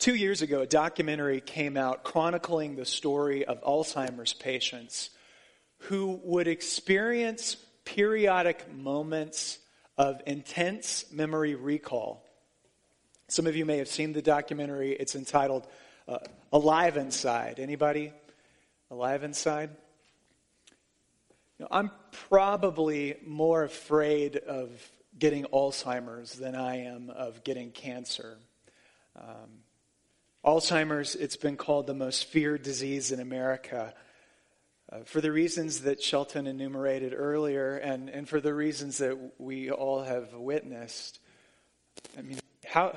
Two years ago, a documentary came out chronicling the story of Alzheimer's patients who would experience periodic moments of intense memory recall. Some of you may have seen the documentary. It's entitled uh, Alive Inside. Anybody alive inside? I'm probably more afraid of getting Alzheimer's than I am of getting cancer. Um, Alzheimer's, it's been called the most feared disease in America. Uh, for the reasons that Shelton enumerated earlier and, and for the reasons that we all have witnessed. I mean, how,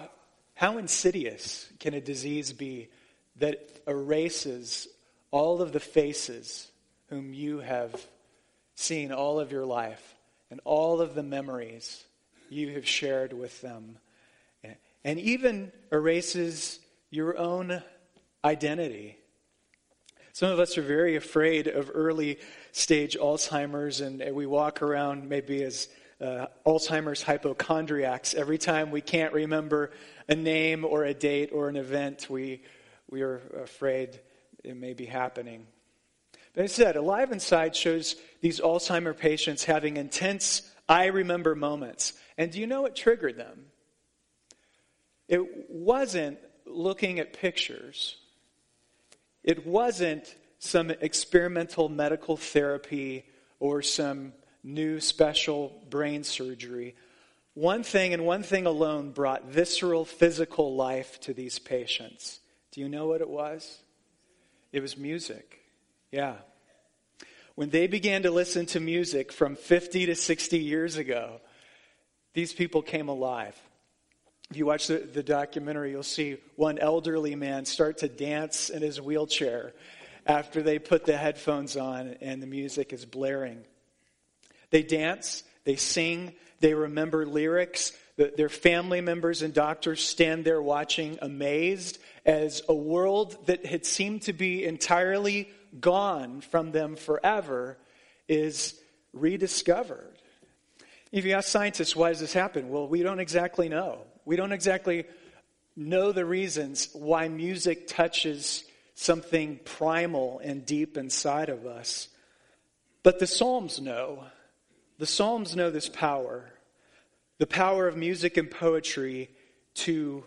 how insidious can a disease be that erases all of the faces whom you have seen all of your life and all of the memories you have shared with them, and even erases your own identity. Some of us are very afraid of early stage Alzheimer's, and we walk around maybe as uh, Alzheimer's hypochondriacs. Every time we can't remember a name or a date or an event, we, we are afraid it may be happening. But I said, Alive Inside shows these Alzheimer patients having intense I remember moments. And do you know what triggered them? It wasn't looking at pictures. It wasn't some experimental medical therapy or some new special brain surgery. One thing and one thing alone brought visceral physical life to these patients. Do you know what it was? It was music. Yeah. When they began to listen to music from 50 to 60 years ago, these people came alive. If you watch the, the documentary, you'll see one elderly man start to dance in his wheelchair after they put the headphones on and the music is blaring. They dance, they sing, they remember lyrics. Their family members and doctors stand there watching, amazed, as a world that had seemed to be entirely gone from them forever is rediscovered. If you ask scientists, why does this happen? Well, we don't exactly know. We don't exactly know the reasons why music touches something primal and deep inside of us. But the Psalms know. The Psalms know this power the power of music and poetry to,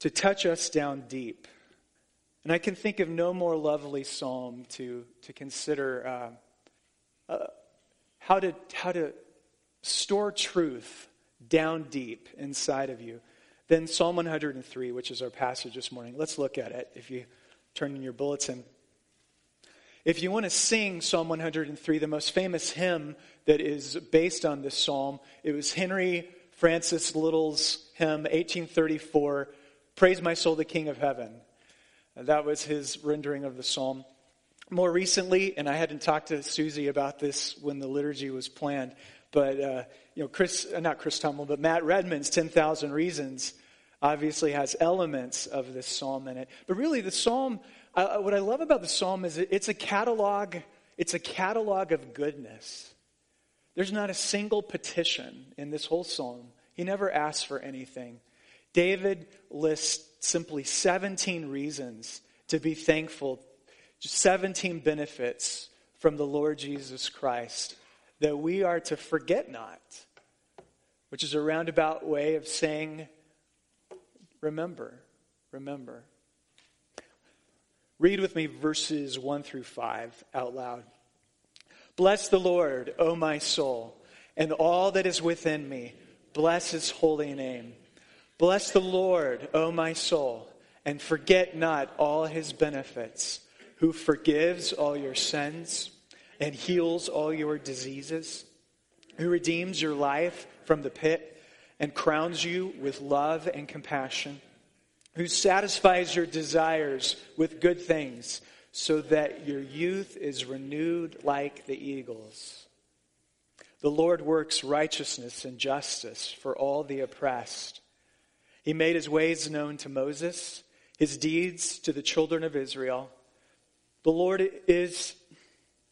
to touch us down deep. And I can think of no more lovely psalm to, to consider uh, uh, how, to, how to store truth down deep inside of you. Then Psalm 103, which is our passage this morning. Let's look at it if you turn in your bulletin. If you want to sing Psalm 103, the most famous hymn that is based on this psalm, it was Henry Francis Lyte's hymn, 1834, Praise My Soul, the King of Heaven. That was his rendering of the psalm. More recently, and I hadn't talked to Susie about this when the liturgy was planned, but, uh, you know, Chris, uh, not Chris Tomlin, but Matt Redman's 10,000 Reasons obviously has elements of this psalm in it. But really, the psalm, uh, what I love about the psalm is it's a catalog, it's a catalog of goodness. There's not a single petition in this whole psalm. He never asks for anything. David lists simply 17 reasons to be thankful, 17 benefits from the Lord Jesus Christ that we are to forget not, which is a roundabout way of saying, remember, remember. Read with me verses 1 through 5 out loud. Bless the Lord, O my soul, and all that is within me. Bless his holy name. Bless the Lord, O my soul, and forget not all his benefits, who forgives all your sins and heals all your diseases, who redeems your life from the pit and crowns you with love and compassion, who satisfies your desires with good things so that your youth is renewed like the eagles. The Lord works righteousness and justice for all the oppressed. He made his ways known to Moses, his deeds to the children of Israel. The Lord is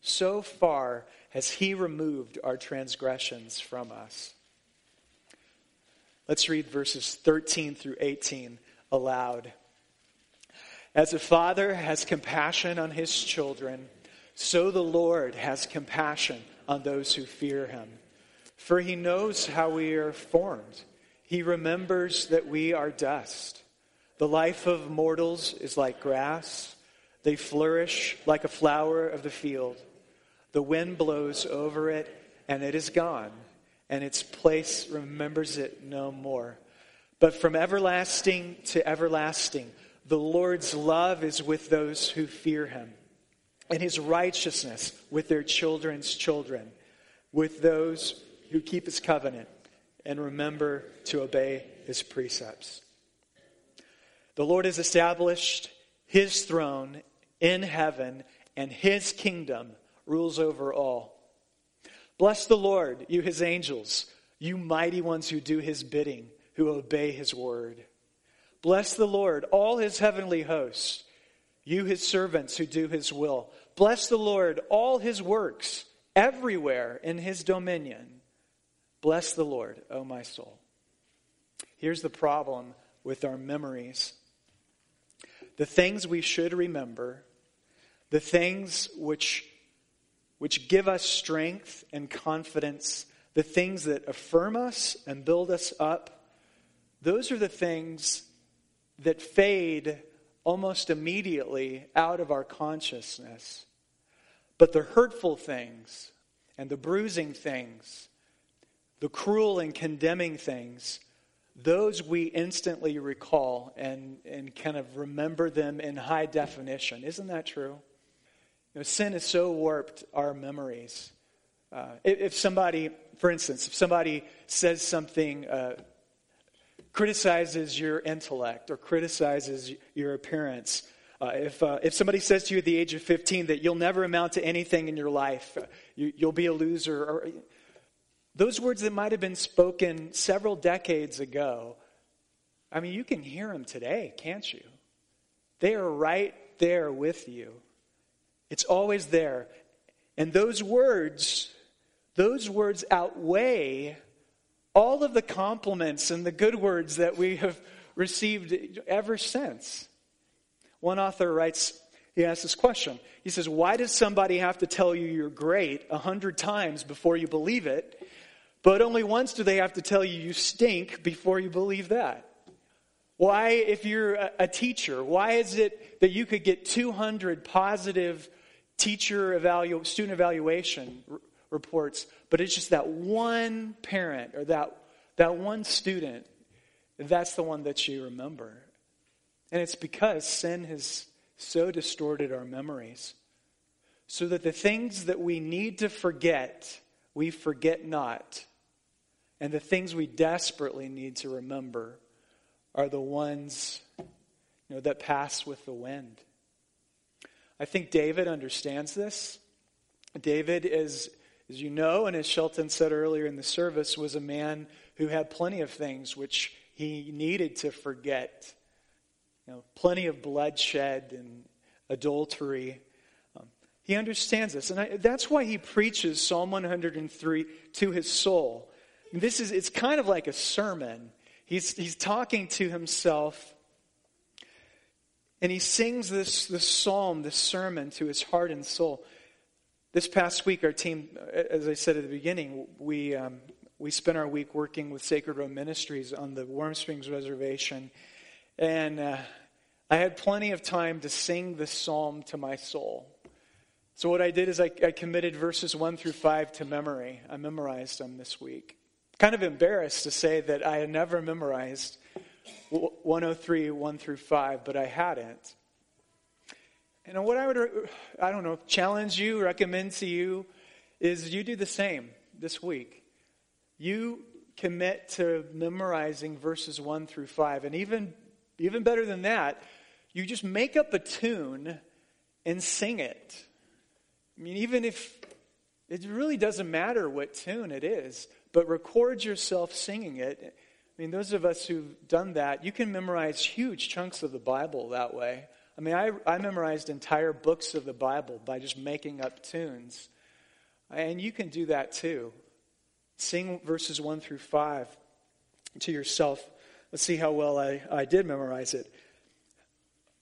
so far has he removed our transgressions from us. Let's read verses 13 through 18 aloud. As a father has compassion on his children, so the Lord has compassion on those who fear him. For he knows how we are formed, he remembers that we are dust. The life of mortals is like grass, they flourish like a flower of the field. The wind blows over it, and it is gone, and its place remembers it no more. But from everlasting to everlasting, the Lord's love is with those who fear him, and his righteousness with their children's children, with those who keep his covenant and remember to obey his precepts. The Lord has established his throne in heaven, and his kingdom rules over all. Bless the Lord, you his angels, you mighty ones who do his bidding, who obey his word. Bless the Lord, all his heavenly hosts, you his servants who do his will. Bless the Lord, all his works, everywhere in his dominion. Bless the Lord, O my soul. Here's the problem with our memories the things we should remember, the things which, which give us strength and confidence, the things that affirm us and build us up, those are the things that fade almost immediately out of our consciousness. But the hurtful things and the bruising things, the cruel and condemning things, those we instantly recall and, and kind of remember them in high definition. Isn't that true? You know, sin has so warped our memories. Uh, if, if, somebody, for instance, if somebody says something uh, criticizes your intellect or criticizes your appearance, uh, if, uh, if somebody says to you at the age of 15 that you'll never amount to anything in your life, uh, you, will be a loser, or those words that might have been spoken several decades ago, I mean, you can hear them today, can't you? They are right there with you. It's always there. And those words, those words outweigh all of the compliments and the good words that we have received ever since. One author writes, he asks this question. He says, Why does somebody have to tell you you're great a hundred times before you believe it? But only once do they have to tell you you stink before you believe that? Why, if you're a teacher, why is it that you could get 200 positive teacher evalu- student evaluation reports, but it's just that one parent or that, that one student, that's the one that you remember. And it's because sin has so distorted our memories. So that the things that we need to forget, we forget not. And the things we desperately need to remember are the ones you know, that pass with the wind. I think David understands this. David is as you know, and as Shelton said earlier in the service, was a man who had plenty of things which he needed to forget. You know, plenty of bloodshed and adultery. Um, he understands this, and I, that's why he preaches Psalm 103 to his soul. This is it's kind of like a sermon. He's he's talking to himself, and he sings this this psalm, this sermon to his heart and soul. This past week, our team, as I said at the beginning, we, um, we spent our week working with Sacred Road Ministries on the Warm Springs Reservation. And uh, I had plenty of time to sing this psalm to my soul. So, what I did is I, I committed verses 1 through 5 to memory. I memorized them this week. Kind of embarrassed to say that I had never memorized 103, 1 through 5, but I hadn't. And what I would, I don't know, challenge you, recommend to you is you do the same this week. You commit to memorizing verses 1 through 5. And even, even better than that, you just make up a tune and sing it. I mean, even if it really doesn't matter what tune it is, but record yourself singing it. I mean, those of us who've done that, you can memorize huge chunks of the Bible that way. I mean, I, I memorized entire books of the Bible by just making up tunes. And you can do that too. Sing verses 1 through 5 to yourself. Let's see how well I, I did memorize it.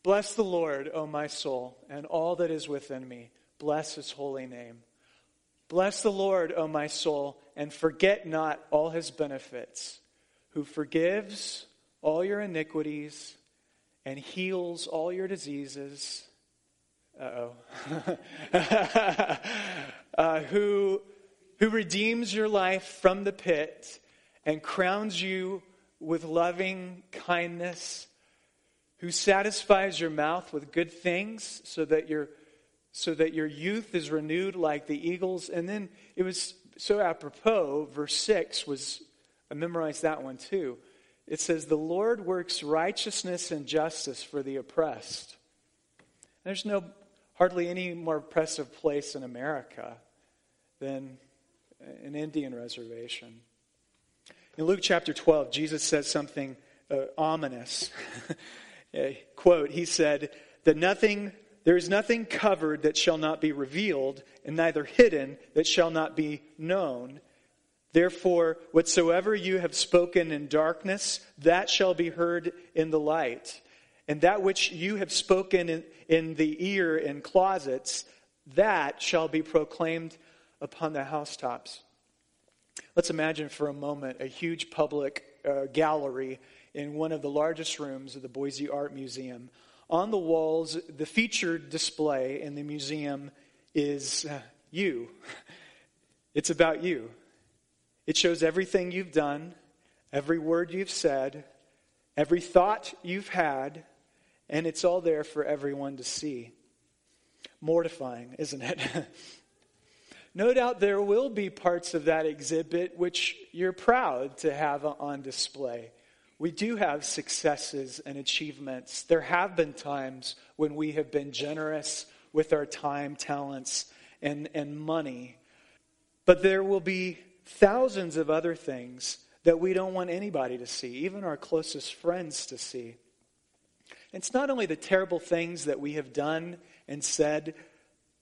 Bless the Lord, O my soul, and all that is within me. Bless his holy name. Bless the Lord, O my soul, and forget not all his benefits, who forgives all your iniquities and heals all your diseases. Uh oh. uh, who, who redeems your life from the pit and crowns you with loving kindness, who satisfies your mouth with good things so that your so that your youth is renewed like the eagles. And then it was so apropos, verse 6 was, I memorized that one too. It says, The Lord works righteousness and justice for the oppressed. There's no hardly any more oppressive place in America than an Indian reservation. In Luke chapter 12, Jesus says something uh, ominous. Quote, he said, that nothing there is nothing covered that shall not be revealed, and neither hidden that shall not be known. Therefore, whatsoever you have spoken in darkness, that shall be heard in the light. And that which you have spoken in, in the ear in closets, that shall be proclaimed upon the housetops. Let's imagine for a moment a huge public uh, gallery in one of the largest rooms of the Boise Art Museum on the walls, the featured display in the museum is uh, you. It's about you. It shows everything you've done, every word you've said, every thought you've had, and it's all there for everyone to see. Mortifying, isn't it? no doubt there will be parts of that exhibit which you're proud to have on display we do have successes and achievements. There have been times when we have been generous with our time, talents, and, and money. But there will be thousands of other things that we don't want anybody to see, even our closest friends to see. It's not only the terrible things that we have done and said,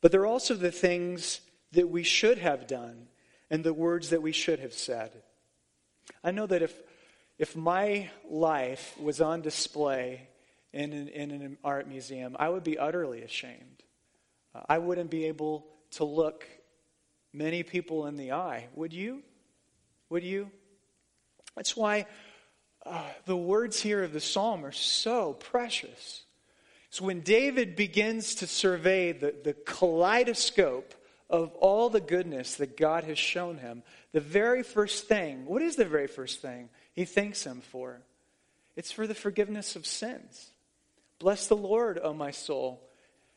but they're also the things that we should have done and the words that we should have said. I know that if if my life was on display in an, in an art museum, I would be utterly ashamed. Uh, I wouldn't be able to look many people in the eye. Would you? Would you? That's why uh, the words here of the psalm are so precious. So when David begins to survey the, the kaleidoscope of all the goodness that God has shown him, the very first thing, what is the very first thing? he thanks him for. It's for the forgiveness of sins. Bless the Lord, O my soul,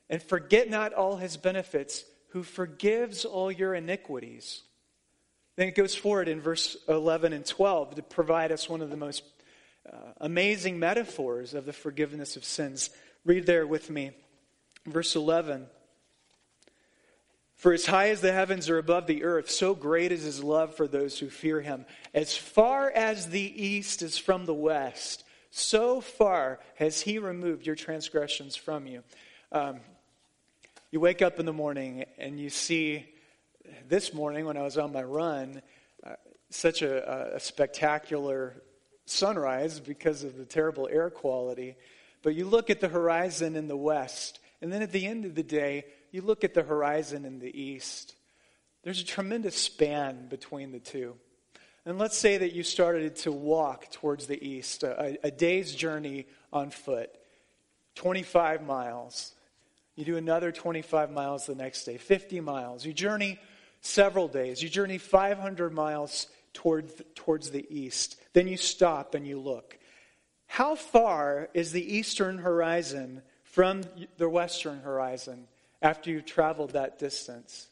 and forget not all his benefits, who forgives all your iniquities. Then it goes forward in verse 11 and 12 to provide us one of the most uh, amazing metaphors of the forgiveness of sins. Read there with me. Verse 11. For as high as the heavens are above the earth, so great is his love for those who fear him. As far as the east is from the west, so far has he removed your transgressions from you. Um, you wake up in the morning and you see, this morning when I was on my run, uh, such a, a spectacular sunrise because of the terrible air quality. But you look at the horizon in the west, and then at the end of the day, you look at the horizon in the east, there's a tremendous span between the two. And let's say that you started to walk towards the east, a, a day's journey on foot, 25 miles. You do another 25 miles the next day, 50 miles. You journey several days. You journey 500 miles toward, towards the east. Then you stop and you look. How far is the eastern horizon from the western horizon? after you've traveled that distance.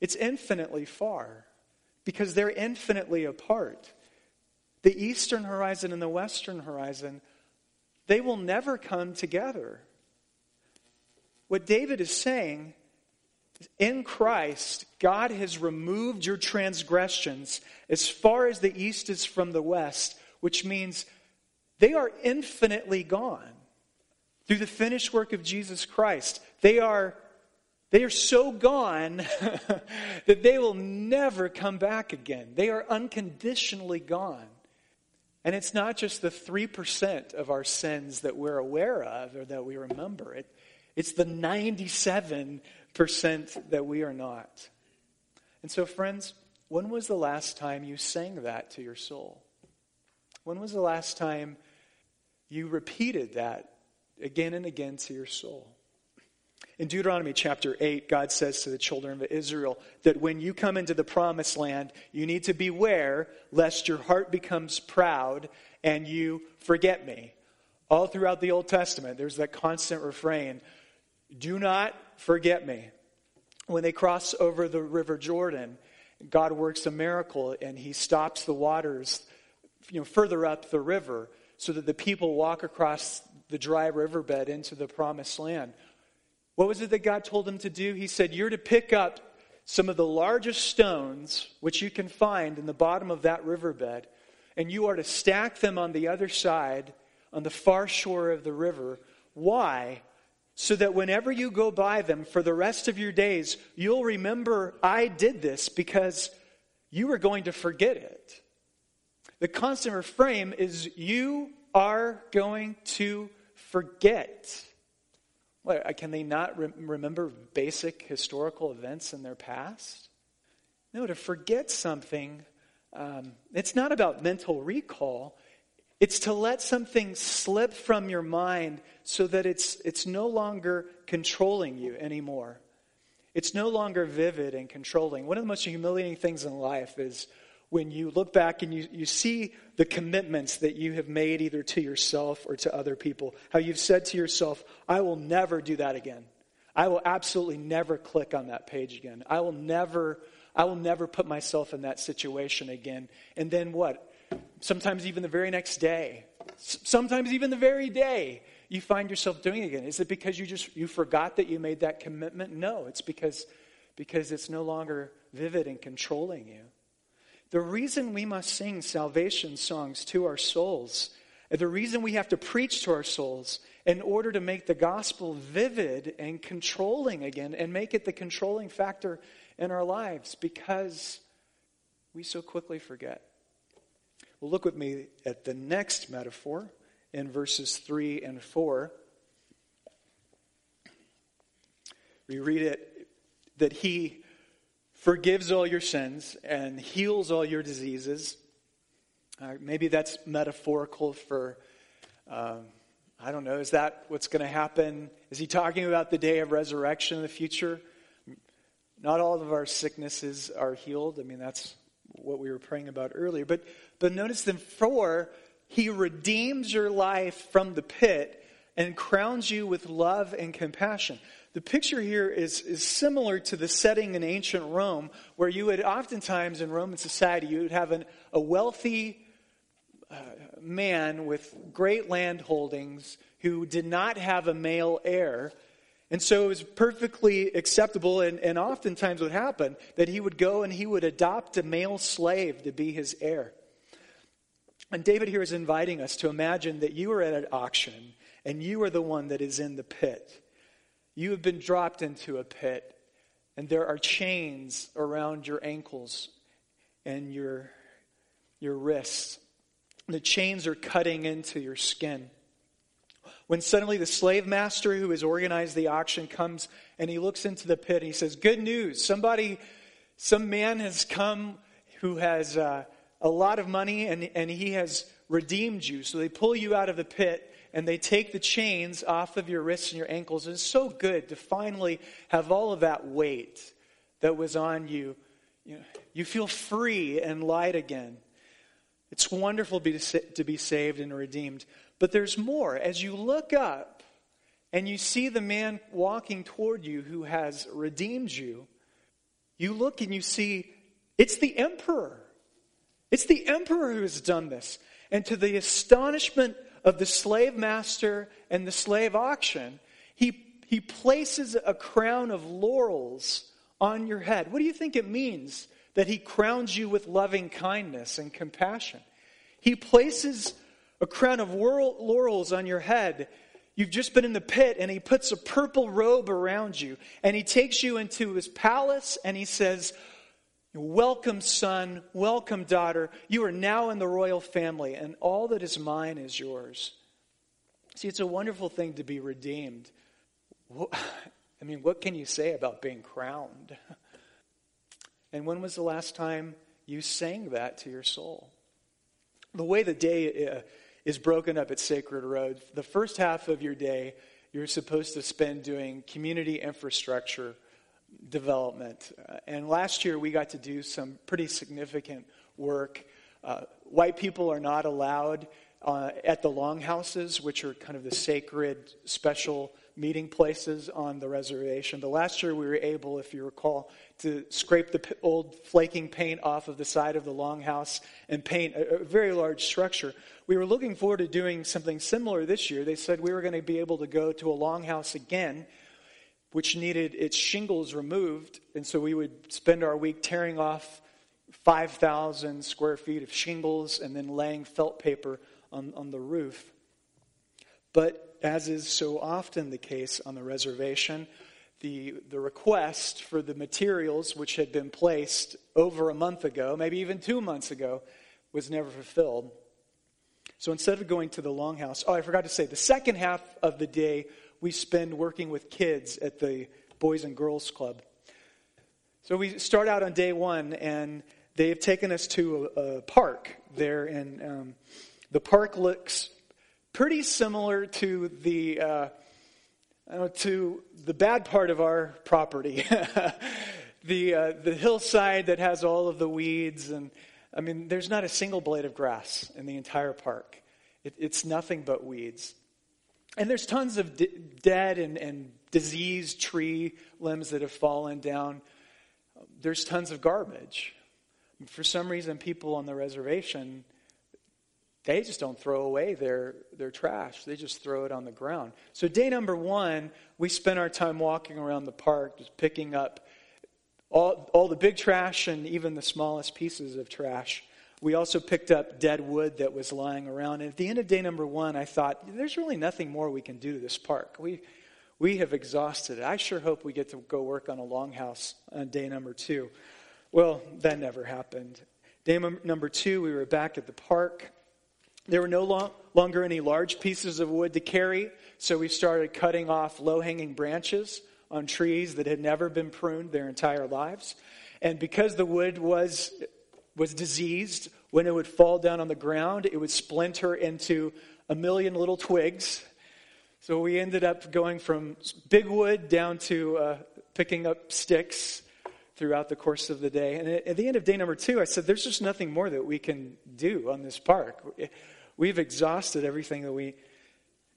It's infinitely far because they're infinitely apart. The eastern horizon and the western horizon they will never come together. What David is saying in Christ, God has removed your transgressions as far as the east is from the west, which means they are infinitely gone through the finished work of Jesus Christ. They are, they are so gone that they will never come back again. They are unconditionally gone. And it's not just the 3% of our sins that we're aware of or that we remember. It, it's the 97% that we are not. And so, friends, when was the last time you sang that to your soul? When was the last time you repeated that again and again to your soul? In Deuteronomy chapter 8, God says to the children of Israel that when you come into the promised land, you need to beware lest your heart becomes proud and you forget me. All throughout the Old Testament, there's that constant refrain do not forget me. When they cross over the River Jordan, God works a miracle and he stops the waters you know, further up the river so that the people walk across the dry riverbed into the promised land. What was it that God told them to do? He said, You're to pick up some of the largest stones which you can find in the bottom of that riverbed, and you are to stack them on the other side, on the far shore of the river. Why? So that whenever you go by them for the rest of your days, you'll remember I did this because you are going to forget it. The constant refrain is you are going to forget. What, uh, can they not re- remember basic historical events in their past? No, to forget something, um, it's not about mental recall. It's to let something slip from your mind so that it's, it's no longer controlling you anymore. It's no longer vivid and controlling. One of the most humiliating things in life is when you look back and you, you see the commitments that you have made either to yourself or to other people. How you've said to yourself, I will never do that again. I will absolutely never click on that page again. I will never, I will never put myself in that situation again. And then what? Sometimes even the very next day, sometimes even the very day, you find yourself doing it again. Is it because you just you forgot that you made that commitment? No, it's because because it's no longer vivid and controlling you. The reason we must sing salvation songs to our souls, the reason we have to preach to our souls in order to make the gospel vivid and controlling again and make it the controlling factor in our lives because we so quickly forget. Well, look with me at the next metaphor in verses 3 and 4. We read it that he forgives all your sins and heals all your diseases. Uh, maybe that's metaphorical for, um, I don't know, is that what's going to happen? Is he talking about the day of resurrection in the future? Not all of our sicknesses are healed. I mean, that's what we were praying about earlier. But, but notice then, four, he redeems your life from the pit and crowns you with love and compassion. The picture here is, is similar to the setting in ancient Rome, where you would oftentimes in Roman society, you would have an, a wealthy uh, man with great land holdings who did not have a male heir. And so it was perfectly acceptable, and, and oftentimes would happen that he would go and he would adopt a male slave to be his heir. And David here is inviting us to imagine that you are at an auction and you are the one that is in the pit. You have been dropped into a pit, and there are chains around your ankles and your, your wrists. The chains are cutting into your skin. When suddenly the slave master who has organized the auction comes and he looks into the pit and he says, Good news, somebody, some man has come who has uh, a lot of money and, and he has redeemed you. So they pull you out of the pit and they take the chains off of your wrists and your ankles. It's so good to finally have all of that weight that was on you. You, know, you feel free and light again. It's wonderful to to be saved and redeemed. But there's more. As you look up and you see the man walking toward you who has redeemed you, you look and you see it's the emperor. It's the emperor who has done this. And to the astonishment of the slave master and the slave auction, he, he places a crown of laurels on your head. What do you think it means that he crowns you with loving kindness and compassion? He places a crown of laurels on your head. You've just been in the pit, and he puts a purple robe around you, and he takes you into his palace, and he says, Welcome, son. Welcome, daughter. You are now in the royal family, and all that is mine is yours. See, it's a wonderful thing to be redeemed. I mean, what can you say about being crowned? And when was the last time you sang that to your soul? The way the day uh, is broken up at Sacred Road, the first half of your day, you're supposed to spend doing community infrastructure development. Uh, and last year we got to do some pretty significant work. Uh, white people are not allowed uh, at the longhouses, which are kind of the sacred, special meeting places on the reservation. The last year we were able, if you recall, to scrape the old flaking paint off of the side of the longhouse and paint a, a very large structure. We were looking forward to doing something similar this year. They said we were going to be able to go to a longhouse again which needed its shingles removed. And so we would spend our week tearing off 5,000 square feet of shingles and then laying felt paper on, on the roof. But as is so often the case on the reservation, the, the request for the materials which had been placed over a month ago, maybe even two months ago, was never fulfilled. So instead of going to the longhouse, oh, I forgot to say, the second half of the day we spend working with kids at the Boys and Girls Club. So we start out on day one, and they've taken us to a, a park there, and um, the park looks pretty similar to the uh, know, to the bad part of our property, the uh, the hillside that has all of the weeds, and I mean, there's not a single blade of grass in the entire park. It, it's nothing but weeds. And there's tons of d- dead and, and diseased tree limbs that have fallen down. There's tons of garbage. For some reason, people on the reservation, they just don't throw away their, their trash. They just throw it on the ground. So, day number one, we spent our time walking around the park, just picking up all, all the big trash and even the smallest pieces of trash. We also picked up dead wood that was lying around. And at the end of day number one, I thought, there's really nothing more we can do to this park. We, we have exhausted it. I sure hope we get to go work on a longhouse on day number two. Well, that never happened. Day number two, we were back at the park. There were no long, longer any large pieces of wood to carry, so we started cutting off low hanging branches on trees that had never been pruned their entire lives. And because the wood was was diseased, when it would fall down on the ground, it would splinter into a million little twigs. So we ended up going from big wood down to uh, picking up sticks throughout the course of the day. And at the end of day number two, I said, There's just nothing more that we can do on this park. We've exhausted everything that we.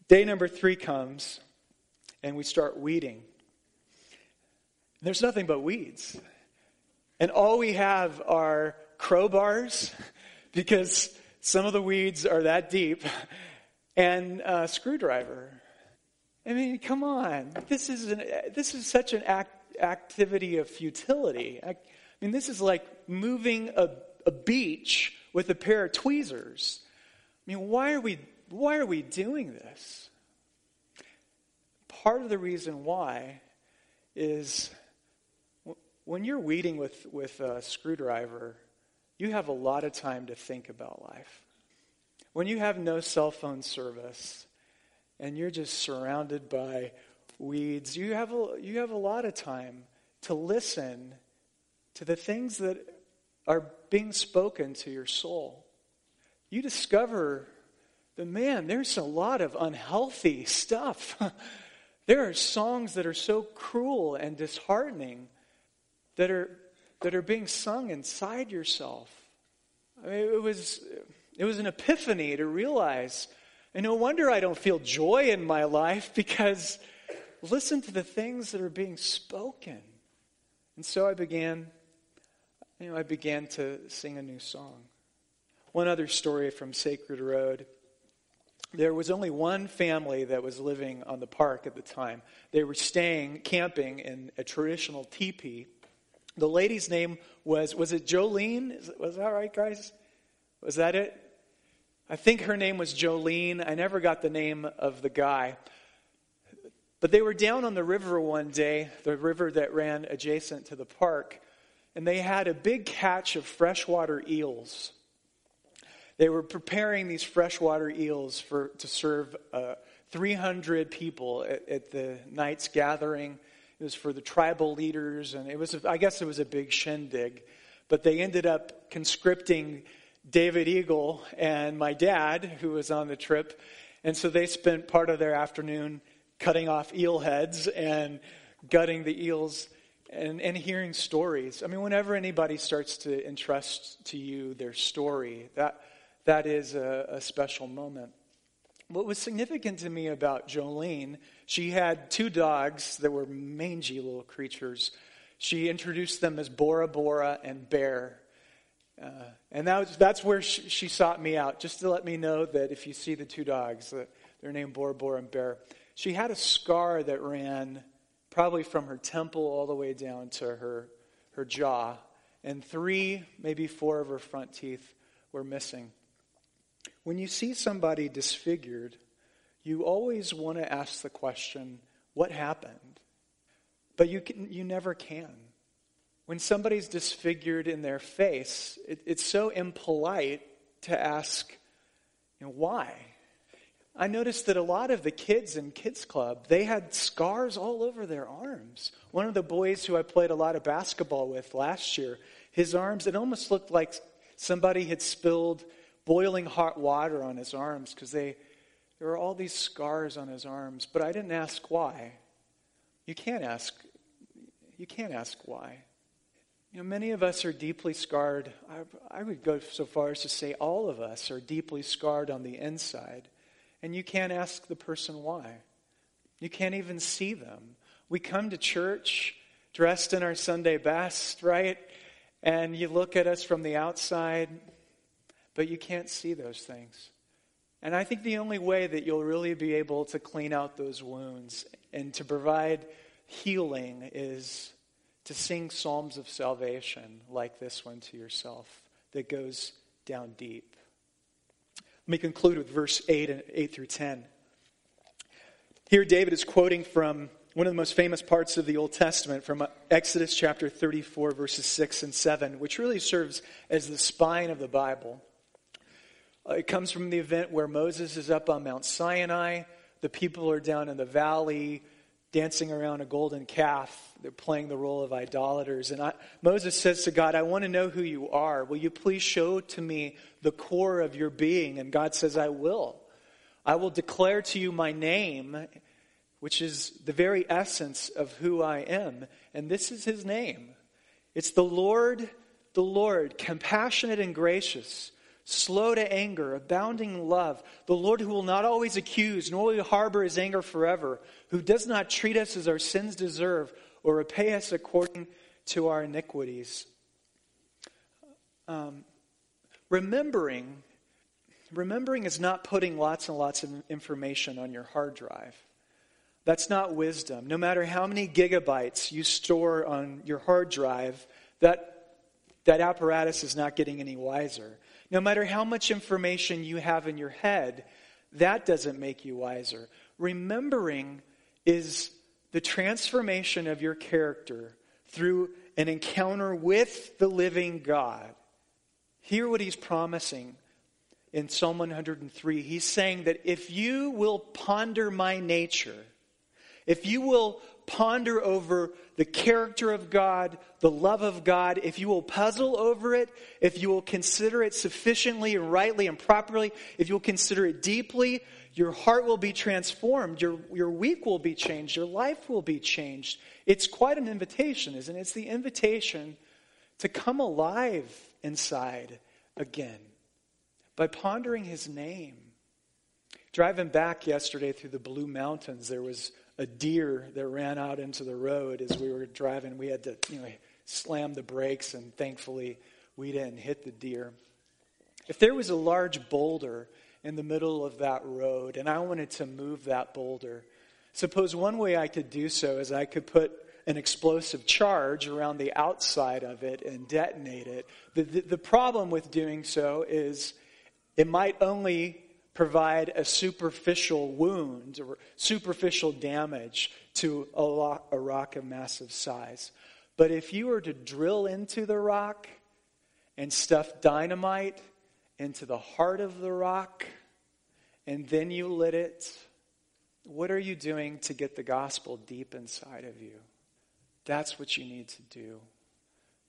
Day number three comes, and we start weeding. There's nothing but weeds. And all we have are crowbars because some of the weeds are that deep, and a screwdriver. I mean, come on. This is, an, this is such an act, activity of futility. I, I mean, this is like moving a, a beach with a pair of tweezers. I mean, why are we, why are we doing this? Part of the reason why is when you're weeding with, with a screwdriver, you have a lot of time to think about life. When you have no cell phone service and you're just surrounded by weeds, you have a, you have a lot of time to listen to the things that are being spoken to your soul. You discover that, man, there's a lot of unhealthy stuff. there are songs that are so cruel and disheartening that are that are being sung inside yourself. I mean, it was, it was an epiphany to realize. And no wonder I don't feel joy in my life because listen to the things that are being spoken. And so I began, you know, I began to sing a new song. One other story from Sacred Road. there was only one family that was living on the park at the time. They were staying, camping in a traditional teepee. The lady's name was, was it Jolene? Was that right, guys? Was that it? I think her name was Jolene. I never got the name of the guy. But they were down on the river one day, the river that ran adjacent to the park, and they had a big catch of freshwater eels. They were preparing these freshwater eels for, to serve uh, 300 people at, at, the night's gathering. It was for the tribal leaders, and it was, I guess it was a big shindig. But they ended up conscripting David Eagle and my dad, who was on the trip. And so they spent part of their afternoon cutting off eel heads and gutting the eels and, and hearing stories. I mean, whenever anybody starts to entrust to you their story, that that is a, a special moment. What was significant to me about Jolene, she had two dogs that were mangy little creatures. She introduced them as Bora Bora and Bear. Uh, and that was, that's where she, she, sought me out, just to let me know that if you see the two dogs, that they're named Bora Bora and Bear. She had a scar that ran probably from her temple all the way down to her, her jaw, and three, maybe four of her front teeth were missing. When you see somebody disfigured, you always want to ask the question, what happened? But you, can, you never can. When somebody's disfigured in their face, it, it's so impolite to ask, you know, why? I noticed that a lot of the kids in Kids Club, they had scars all over their arms. One of the boys who I played a lot of basketball with last year, his arms, it almost looked like somebody had spilled boiling hot water on his arms because they there were all these scars on his arms, but I didn't ask why. You can't ask you can't ask why. You know, many of us are deeply scarred. I, I would go so far as to say all of us are deeply scarred on the inside. And you can't ask the person why. You can't even see them. We come to church dressed in our Sunday best, right? And you look at us from the outside, but you can't see those things. And I think the only way that you'll really be able to clean out those wounds and to provide healing is to sing psalms of salvation like this one to yourself that goes down deep. Let me conclude with verse 8 and 8 through 10. Here David is quoting from one of the most famous parts of the Old Testament from Exodus chapter 34 verses 6 and 7, which really serves as the spine of the Bible. Uh, it comes from the event where Moses is up on Mount Sinai. The people are down in the valley dancing around a golden calf. They're playing the role of idolaters. And I, Moses says to God, I want to know who you are. Will you please show to me the core of your being? And God says, I will. I will declare to you my name, which is the very essence of who I am. And this is his name it's the Lord, the Lord, compassionate and gracious slow to anger, abounding in love, the Lord who will not always accuse, nor will he harbor his anger forever, who does not treat us as our sins deserve or repay us according to our iniquities. Um, remembering, remembering is not putting lots and lots of information on your hard drive. That's not wisdom. No matter how many gigabytes you store on your hard drive, that, that apparatus is not getting any wiser. No matter how much information you have in your head, that doesn't make you wiser. Remembering is the transformation of your character through an encounter with the living God. Hear what he's promising in Psalm 103. He's saying that if you will ponder my nature, if you will ponder over the character of God, the love of God, if you will puzzle over it, if you will consider it sufficiently and rightly and properly, if you'll consider it deeply, your heart will be transformed, your, your week will be changed, your life will be changed. It's quite an invitation, isn't it? It's the invitation to come alive inside again by pondering his name. Driving back yesterday through the Blue Mountains, there was a deer that ran out into the road as we were driving. We had to, you know, slam the brakes, and thankfully we didn't hit the deer. If there was a large boulder in the middle of that road and I wanted to move that boulder. Suppose one way I could do so is I could put an explosive charge around the outside of it and detonate it. The, the, the problem with doing so is it might only provide a superficial wound or superficial damage to a, a rock of massive size. But if you were to drill into the rock and stuff dynamite into the heart of the rock, and then you lit it, what are you doing to get the gospel deep inside of you? That's what you need to do.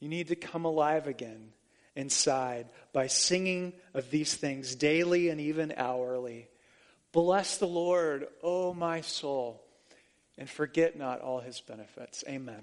You need to come alive again inside by singing of these things daily and even hourly. Bless the Lord, O my soul, and forget not all his benefits. Amen.